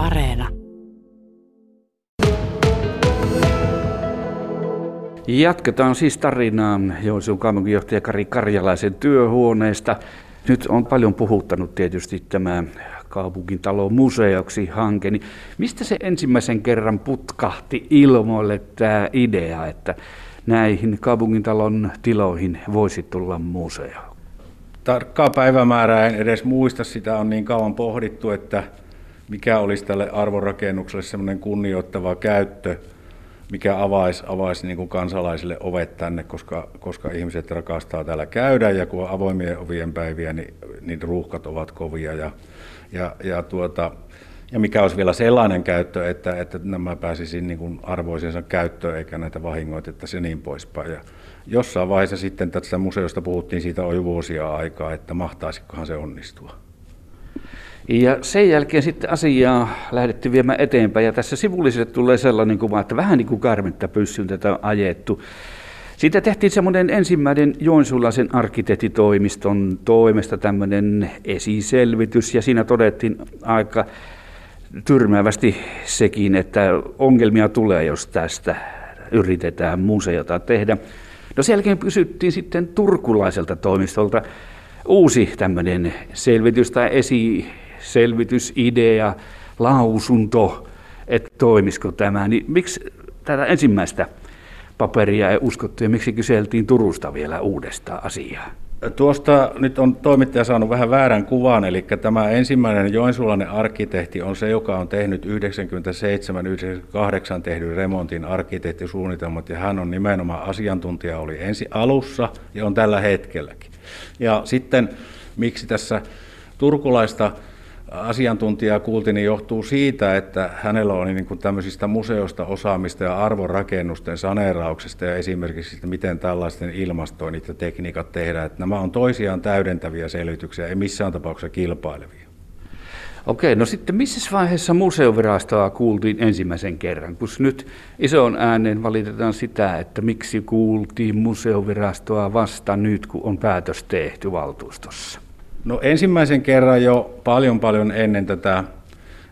Areena. Jatketaan siis tarinaa Joensuun kaupunginjohtaja Kari Karjalaisen työhuoneesta. Nyt on paljon puhuttanut tietysti tämä kaupungintalo museoksi hanke. Niin mistä se ensimmäisen kerran putkahti ilmoille tämä idea, että näihin kaupungintalon tiloihin voisi tulla museo? Tarkkaa päivämäärää en edes muista, sitä on niin kauan pohdittu, että mikä olisi tälle arvorakennukselle semmoinen kunnioittava käyttö, mikä avaisi, avaisi niin kuin kansalaisille ovet tänne, koska, koska ihmiset rakastaa täällä käydä ja kun on avoimien ovien päiviä, niin, niin ruuhkat ovat kovia ja, ja, ja, tuota, ja mikä olisi vielä sellainen käyttö, että, että nämä pääsisi niin kuin arvoisensa käyttöön eikä näitä vahingoitettaisi ja niin poispäin. Ja jossain vaiheessa sitten tästä museosta puhuttiin, siitä on jo vuosia aikaa, että mahtaisikohan se onnistua. Ja sen jälkeen sitten asiaa lähdettiin viemään eteenpäin ja tässä sivulliselle tulee sellainen kuva, että vähän niin kuin karmetta pyssyyn tätä ajettu. Siitä tehtiin semmoinen ensimmäinen joensuulaisen arkkitehtitoimiston toimesta tämmöinen esiselvitys ja siinä todettiin aika tyrmäävästi sekin, että ongelmia tulee, jos tästä yritetään museota tehdä. No sen jälkeen kysyttiin sitten turkulaiselta toimistolta uusi tämmöinen selvitys tai esiselvitysidea, lausunto, että toimisiko tämä. Niin miksi tätä ensimmäistä paperia ei uskottu ja miksi kyseltiin Turusta vielä uudestaan asiaa? Tuosta nyt on toimittaja saanut vähän väärän kuvan, eli tämä ensimmäinen joensuulainen arkkitehti on se, joka on tehnyt 97-98 tehdyn remontin arkkitehtisuunnitelmat, ja hän on nimenomaan asiantuntija, oli ensi alussa ja on tällä hetkelläkin. Ja sitten miksi tässä turkulaista asiantuntijaa kuultiin, niin johtuu siitä, että hänellä oli niin kuin tämmöisistä museosta osaamista ja arvorakennusten saneerauksesta ja esimerkiksi, että miten tällaisten ilmastoinnit ja tekniikat tehdään. Että nämä on toisiaan täydentäviä selvityksiä, ei missään tapauksessa kilpailevia. Okei, no sitten missä vaiheessa museovirastoa kuultiin ensimmäisen kerran? Kun nyt ison ääneen valitetaan sitä, että miksi kuultiin museovirastoa vasta nyt, kun on päätös tehty valtuustossa. No ensimmäisen kerran jo paljon paljon ennen tätä,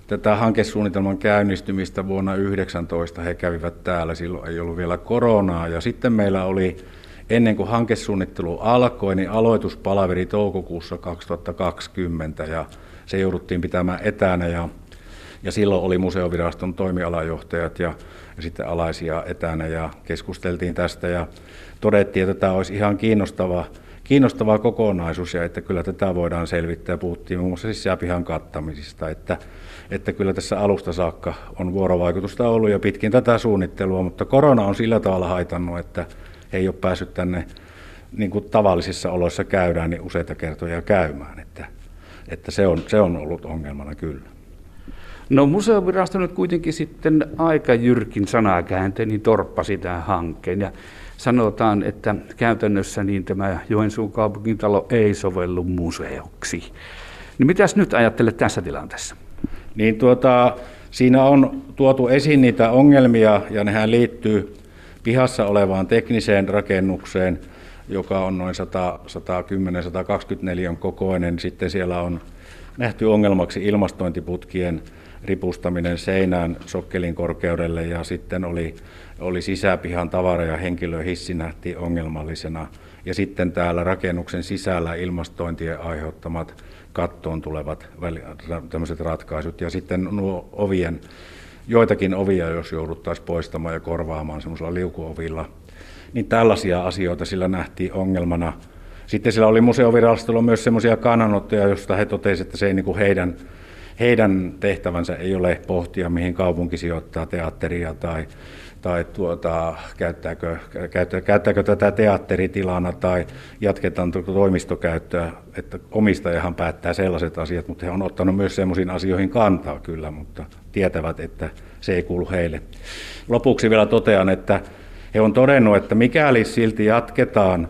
tätä hankesuunnitelman käynnistymistä vuonna 2019 he kävivät täällä, silloin ei ollut vielä koronaa. Ja sitten meillä oli ennen kuin hankesuunnittelu alkoi, niin aloituspalaveri toukokuussa 2020 ja se jouduttiin pitämään etänä. Ja, ja silloin oli museoviraston toimialajohtajat ja, ja sitten alaisia etänä ja keskusteltiin tästä. Ja todettiin, että tämä olisi ihan kiinnostava kiinnostava kokonaisuus ja että kyllä tätä voidaan selvittää. Puhuttiin muun muassa siis pihan kattamisista, että, että kyllä tässä alusta saakka on vuorovaikutusta ollut ja pitkin tätä suunnittelua, mutta korona on sillä tavalla haitannut, että ei ole päässyt tänne niin kuin tavallisissa oloissa käydään, niin useita kertoja käymään. Että, että se, on, se on ollut ongelmana kyllä. No museovirasto nyt kuitenkin sitten aika jyrkin sanakäänteen niin torppasi tämän hankkeen. Ja sanotaan, että käytännössä niin tämä Joensuun kaupungintalo ei sovellu museoksi. Niin mitäs nyt ajattelet tässä tilanteessa? Niin tuota, siinä on tuotu esiin niitä ongelmia ja nehän liittyy pihassa olevaan tekniseen rakennukseen, joka on noin 110-124 kokoinen. Sitten siellä on nähty ongelmaksi ilmastointiputkien ripustaminen seinään sokkelin korkeudelle ja sitten oli, oli sisäpihan tavara- ja henkilöhissi nähtiin ongelmallisena. Ja sitten täällä rakennuksen sisällä ilmastointien aiheuttamat kattoon tulevat tämmöiset ratkaisut. Ja sitten nuo ovien, joitakin ovia, jos jouduttaisiin poistamaan ja korvaamaan semmoisilla liukuovilla, niin tällaisia asioita sillä nähtiin ongelmana. Sitten sillä oli museovirastolla myös semmoisia kannanottoja, joista he totesivat, että se ei niin kuin heidän heidän tehtävänsä ei ole pohtia, mihin kaupunki sijoittaa teatteria tai, tai tuota, käyttääkö, käyttää, käyttääkö tätä teatteritilana tai jatketaan toimistokäyttöä, että omistajahan päättää sellaiset asiat, mutta he on ottanut myös sellaisiin asioihin kantaa kyllä, mutta tietävät, että se ei kuulu heille. Lopuksi vielä totean, että he on todennut, että mikäli silti jatketaan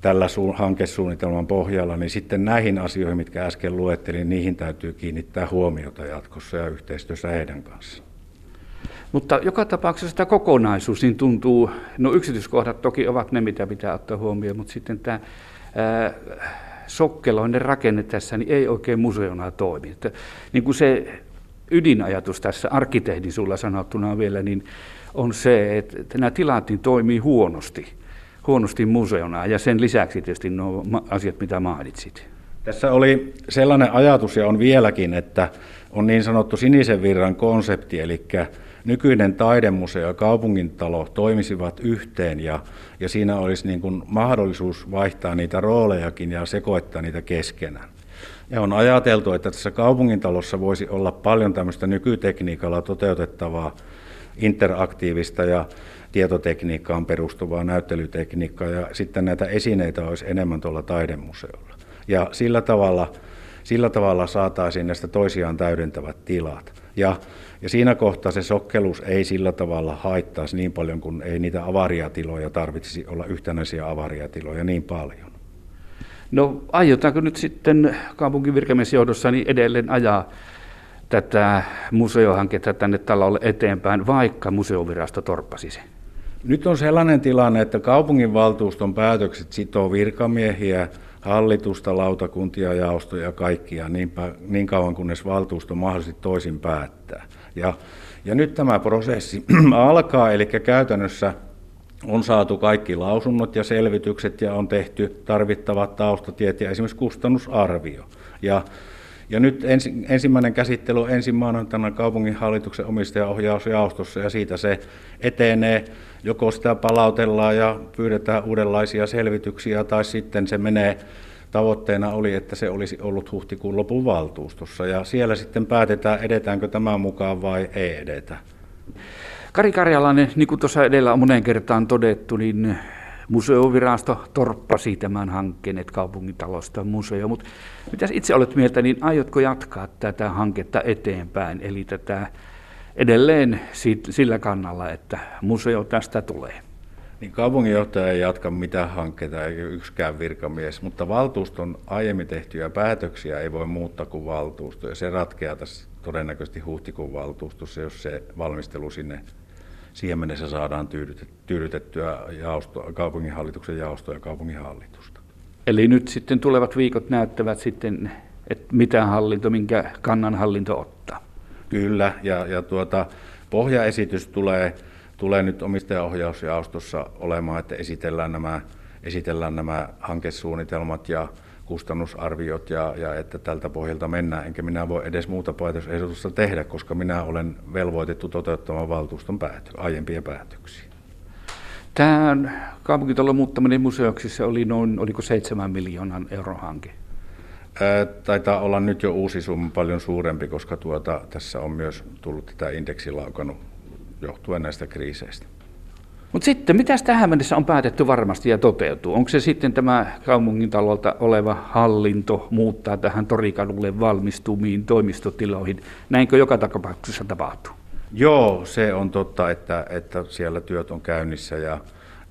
tällä hankesuunnitelman pohjalla, niin sitten näihin asioihin, mitkä äsken luettelin, niihin täytyy kiinnittää huomiota jatkossa ja yhteistyössä heidän kanssaan. Mutta joka tapauksessa tämä kokonaisuus niin tuntuu, no yksityiskohdat toki ovat ne, mitä pitää ottaa huomioon, mutta sitten tämä ää, sokkeloinen rakenne tässä niin ei oikein museona toimi. Että, niin kuin se ydinajatus tässä arkkitehdin sulla sanottuna vielä, niin on se, että nämä tilat niin toimii huonosti, huonosti museona ja sen lisäksi tietysti nuo asiat, mitä mainitsit. Tässä oli sellainen ajatus ja on vieläkin, että on niin sanottu sinisen virran konsepti, eli nykyinen taidemuseo ja kaupungintalo toimisivat yhteen ja, ja siinä olisi niin kuin mahdollisuus vaihtaa niitä roolejakin ja sekoittaa niitä keskenään. Ja on ajateltu, että tässä kaupungintalossa voisi olla paljon tämmöistä nykytekniikalla toteutettavaa interaktiivista ja tietotekniikkaan perustuvaa näyttelytekniikkaa ja sitten näitä esineitä olisi enemmän tuolla taidemuseolla. Ja sillä tavalla, sillä tavalla saataisiin näistä toisiaan täydentävät tilat. Ja, ja siinä kohtaa se sokkelus ei sillä tavalla haittaisi niin paljon, kun ei niitä avariatiloja tarvitsisi olla yhtenäisiä avariatiloja niin paljon. No aiotaanko nyt sitten kaupungin virkamiesjohdossa niin edelleen ajaa tätä museohanketta tänne talolle eteenpäin, vaikka museovirasto torppasi sen? Nyt on sellainen tilanne, että kaupunginvaltuuston päätökset sitoo virkamiehiä, hallitusta, lautakuntia, jaostoja kaikkia niin, niin kauan kunnes valtuusto mahdollisesti toisin päättää. Ja, ja nyt tämä prosessi alkaa, eli käytännössä on saatu kaikki lausunnot ja selvitykset ja on tehty tarvittavat taustatiet ja esimerkiksi kustannusarvio. Ja, ja nyt ensi, ensimmäinen käsittely on ensi maanantaina kaupunginhallituksen omistajaohjausjaostossa ja siitä se etenee. Joko sitä palautellaan ja pyydetään uudenlaisia selvityksiä tai sitten se menee tavoitteena oli, että se olisi ollut huhtikuun lopun valtuustossa ja siellä sitten päätetään, edetäänkö tämän mukaan vai ei edetä. Kari Karjalainen, niin kuin tuossa edellä on moneen kertaan todettu, niin museovirasto torppasi tämän hankkeen, että kaupungintalosta museo. Mutta mitä itse olet mieltä, niin aiotko jatkaa tätä hanketta eteenpäin, eli tätä edelleen sillä kannalla, että museo tästä tulee? Niin kaupunginjohtaja ei jatka mitään hankkeita eikä yksikään virkamies, mutta valtuuston aiemmin tehtyjä päätöksiä ei voi muuttaa kuin valtuusto. Ja se ratkeaa tässä todennäköisesti huhtikuun valtuustossa, jos se valmistelu sinne siihen mennessä saadaan tyydytettyä jaosto, kaupunginhallituksen jaosto ja kaupunginhallitusta. Eli nyt sitten tulevat viikot näyttävät sitten, että mitä hallinto, minkä kannan hallinto ottaa. Kyllä, ja, ja tuota, pohjaesitys tulee, tulee nyt omistajaohjausjaostossa olemaan, että esitellään nämä, esitellään nämä hankesuunnitelmat ja kustannusarviot ja, ja että tältä pohjalta mennään, enkä minä voi edes muuta päätösehdotusta tehdä, koska minä olen velvoitettu toteuttamaan valtuuston päätö, aiempia päätöksiä. Tämä kaupunkitalon muuttaminen museoksi se oli noin, oliko 7 miljoonan euron hanke? Ää, taitaa olla nyt jo uusi summa paljon suurempi, koska tuota, tässä on myös tullut tätä indeksilaukannut johtuen näistä kriiseistä. Mutta sitten, mitä tähän mennessä on päätetty varmasti ja toteutuu? Onko se sitten tämä kaupungintalolta oleva hallinto muuttaa tähän torikadulle valmistumiin toimistotiloihin? Näinkö joka tapauksessa tapahtuu? Joo, se on totta, että, että siellä työt on käynnissä ja,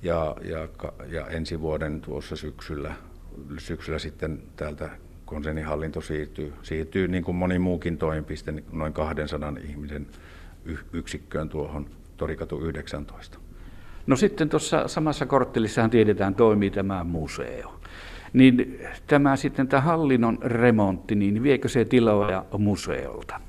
ja, ja, ja ensi vuoden tuossa syksyllä, syksyllä sitten täältä konsernihallinto siirtyy, siirtyy niin kuin moni muukin toimipiste noin 200 ihmisen yksikköön tuohon Torikatu 19. No sitten tuossa samassa korttelissahan tiedetään toimii tämä museo. Niin tämä sitten tämä hallinnon remontti, niin viekö se tiloja museolta?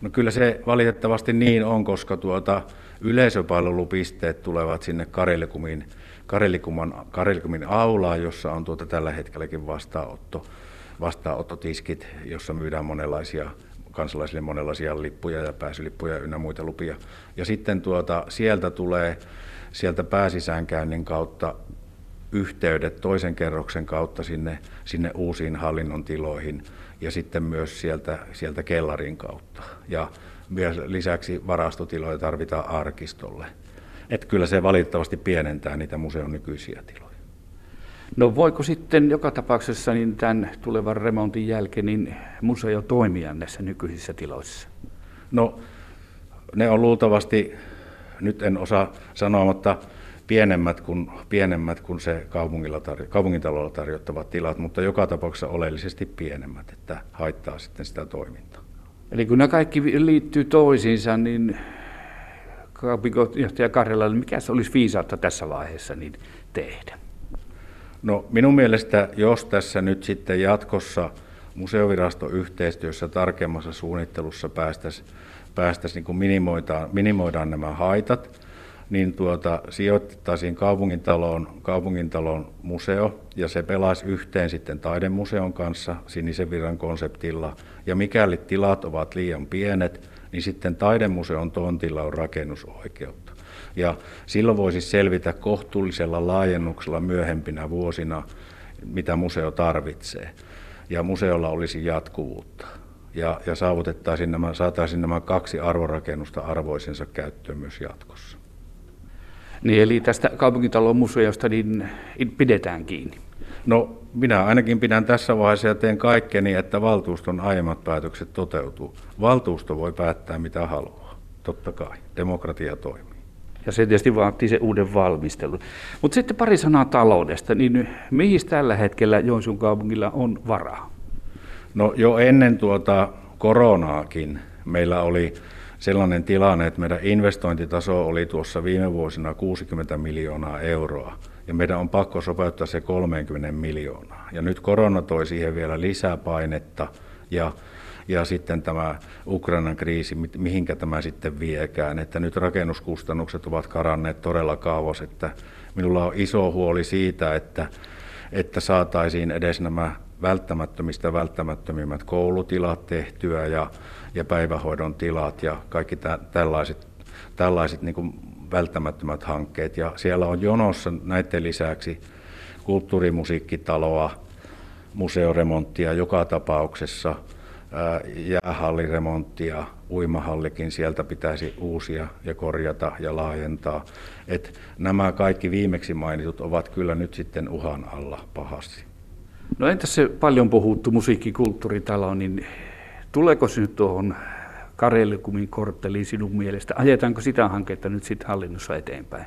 No kyllä se valitettavasti niin on, koska tuota, yleisöpalvelupisteet tulevat sinne Karelikumin, Karelikuman, Karelikumin aulaan, jossa on tuota tällä hetkelläkin vastaanotto, vastaanottotiskit, jossa myydään monenlaisia kansalaisille monenlaisia lippuja ja pääsylippuja ynnä muita lupia. Ja sitten tuota, sieltä tulee sieltä pääsisäänkäynnin kautta yhteydet toisen kerroksen kautta sinne, sinne uusiin hallinnon tiloihin ja sitten myös sieltä, sieltä kellarin kautta. Ja lisäksi varastotiloja tarvitaan arkistolle. Että kyllä se valitettavasti pienentää niitä museon nykyisiä tiloja. No voiko sitten joka tapauksessa niin tämän tulevan remontin jälkeen niin museo toimia näissä nykyisissä tiloissa? No ne on luultavasti nyt en osaa sanoa, mutta pienemmät kuin, pienemmät kuin se kaupungilla tarjo, kaupungintalolla tarjottavat tilat, mutta joka tapauksessa oleellisesti pienemmät, että haittaa sitten sitä toimintaa. Eli kun nämä kaikki liittyy toisiinsa, niin kaupunginjohtaja Karjalalle, mikä se olisi viisautta tässä vaiheessa niin tehdä? No minun mielestä, jos tässä nyt sitten jatkossa museovirasto yhteistyössä tarkemmassa suunnittelussa päästäisiin päästäisi niin minimoidaan, minimoidaan nämä haitat, niin tuota, sijoitettaisiin kaupungintaloon, kaupungintaloon museo, ja se pelaisi yhteen sitten taidemuseon kanssa sinisen virran konseptilla. Ja mikäli tilat ovat liian pienet, niin sitten taidemuseon tontilla on rakennusoikeutta. Ja silloin voisi selvitä kohtuullisella laajennuksella myöhempinä vuosina, mitä museo tarvitsee. Ja museolla olisi jatkuvuutta. Ja, ja saavutettaisiin nämä, saataisiin nämä kaksi arvorakennusta arvoisensa käyttöön myös jatkossa. Niin, eli tästä kaupunkitalon museosta niin pidetään kiinni. No minä ainakin pidän tässä vaiheessa ja teen kaikkeni, että valtuuston aiemmat päätökset toteutuu. Valtuusto voi päättää mitä haluaa, totta kai. Demokratia toimii. Ja se tietysti vaatii se uuden valmistelun. Mutta sitten pari sanaa taloudesta, niin mihin tällä hetkellä Joensuun kaupungilla on varaa? No jo ennen tuota koronaakin meillä oli sellainen tilanne, että meidän investointitaso oli tuossa viime vuosina 60 miljoonaa euroa ja meidän on pakko sopeuttaa se 30 miljoonaa. Ja nyt korona toi siihen vielä lisää painetta ja, ja sitten tämä Ukrainan kriisi, mihinkä tämä sitten viekään, että nyt rakennuskustannukset ovat karanneet todella kauas, että minulla on iso huoli siitä, että, että saataisiin edes nämä välttämättömistä välttämättömimmät koulutilat tehtyä ja, ja päivähoidon tilat ja kaikki tä, tällaiset, tällaiset niin välttämättömät hankkeet. Ja siellä on jonossa näiden lisäksi kulttuurimusiikkitaloa, museoremonttia joka tapauksessa, jäähalliremonttia, uimahallikin sieltä pitäisi uusia ja korjata ja laajentaa. Et nämä kaikki viimeksi mainitut ovat kyllä nyt sitten uhan alla pahasti. No entäs se paljon puhuttu musiikkikulttuuritalo, niin tuleeko se nyt tuohon Karelikumin kortteliin sinun mielestä? Ajetaanko sitä hanketta nyt sitten hallinnossa eteenpäin?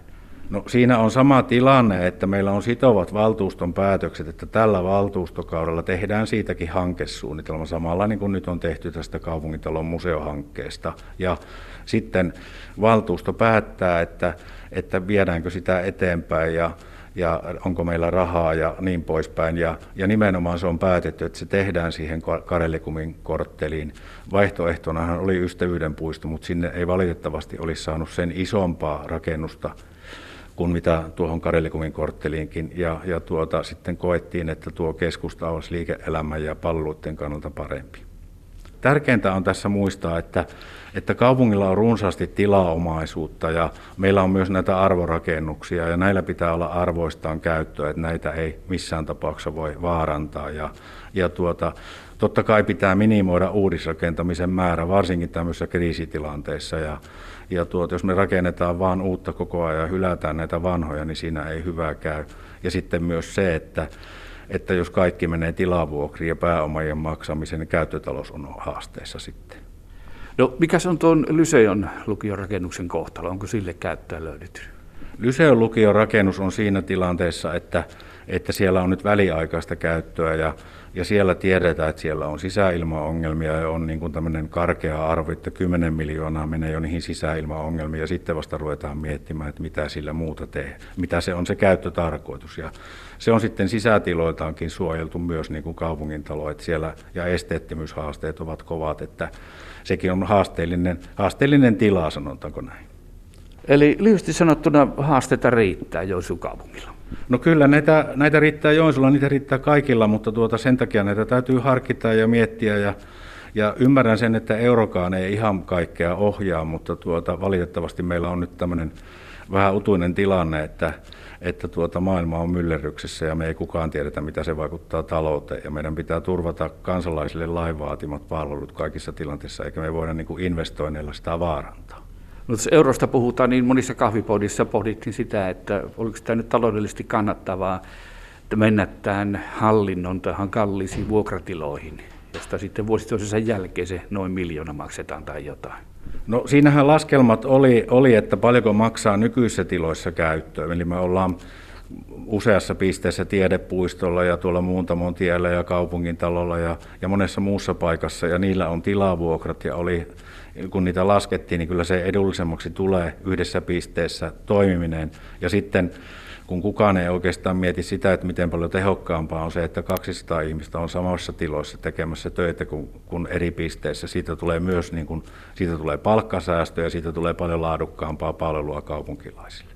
No siinä on sama tilanne, että meillä on sitovat valtuuston päätökset, että tällä valtuustokaudella tehdään siitäkin hankesuunnitelma samalla niin kuin nyt on tehty tästä kaupungitalon museohankkeesta. Ja sitten valtuusto päättää, että, että viedäänkö sitä eteenpäin ja ja onko meillä rahaa ja niin poispäin. Ja, ja nimenomaan se on päätetty, että se tehdään siihen Karelikumin kortteliin. Vaihtoehtonahan oli ystävyyden puisto, mutta sinne ei valitettavasti olisi saanut sen isompaa rakennusta kuin mitä tuohon Karelikumin kortteliinkin. Ja, ja tuota, sitten koettiin, että tuo keskusta olisi liike-elämän ja palveluiden kannalta parempi. Tärkeintä on tässä muistaa, että, että kaupungilla on runsaasti tilaomaisuutta ja meillä on myös näitä arvorakennuksia ja näillä pitää olla arvoistaan käyttöä, että näitä ei missään tapauksessa voi vaarantaa. Ja, ja tuota, totta kai pitää minimoida uudisrakentamisen määrä, varsinkin tämmöisissä kriisitilanteissa. Ja, ja tuota, jos me rakennetaan vain uutta koko ajan ja hylätään näitä vanhoja, niin siinä ei hyvää käy. Ja sitten myös se, että että jos kaikki menee tilavuokriin ja pääomajien maksamiseen, niin käyttötalous on haasteessa sitten. No, mikä on tuon Lyseon lukiorakennuksen kohtalo? Onko sille käyttöä löydetty? Lyseon lukiorakennus on siinä tilanteessa, että, että siellä on nyt väliaikaista käyttöä ja, ja siellä tiedetään, että siellä on sisäilmaongelmia ja on niin kuin tämmöinen karkea arvo, että 10 miljoonaa menee jo niihin sisäilmaongelmiin ja sitten vasta ruvetaan miettimään, että mitä sillä muuta tehdään, mitä se on se käyttötarkoitus. Ja se on sitten sisätiloiltaankin suojeltu myös niin kuin kaupungintalo, että siellä ja esteettömyyshaasteet ovat kovat, että sekin on haasteellinen, haasteellinen tila, sanotaanko näin. Eli lyhyesti sanottuna haasteita riittää Joensuun kaupungilla. No kyllä näitä, näitä riittää Joensuulla, niitä riittää kaikilla, mutta tuota, sen takia näitä täytyy harkita ja miettiä ja, ja ymmärrän sen, että eurokaan ei ihan kaikkea ohjaa, mutta tuota, valitettavasti meillä on nyt tämmöinen vähän utuinen tilanne, että, että tuota maailma on myllerryksessä ja me ei kukaan tiedetä, mitä se vaikuttaa talouteen. Ja meidän pitää turvata kansalaisille lain vaatimat palvelut kaikissa tilanteissa, eikä me voida niin kuin investoinneilla sitä vaarantaa. No, jos eurosta puhutaan, niin monissa kahvipodissa pohdittiin sitä, että oliko tämä nyt taloudellisesti kannattavaa, että mennä tähän hallinnon tähän kallisiin vuokratiloihin, josta sitten vuosi toisensa jälkeen se noin miljoona maksetaan tai jotain. No siinähän laskelmat oli, oli, että paljonko maksaa nykyisissä tiloissa käyttöön. Eli me ollaan useassa pisteessä tiedepuistolla ja tuolla Muuntamon tiellä ja kaupungintalolla ja, ja monessa muussa paikassa ja niillä on tilavuokrat ja oli, kun niitä laskettiin, niin kyllä se edullisemmaksi tulee yhdessä pisteessä toimiminen. Ja sitten kun kukaan ei oikeastaan mieti sitä, että miten paljon tehokkaampaa on se, että 200 ihmistä on samassa tiloissa tekemässä töitä kuin, kuin eri pisteissä. Siitä tulee myös niin kuin, siitä tulee palkkasäästö ja siitä tulee paljon laadukkaampaa palvelua kaupunkilaisille.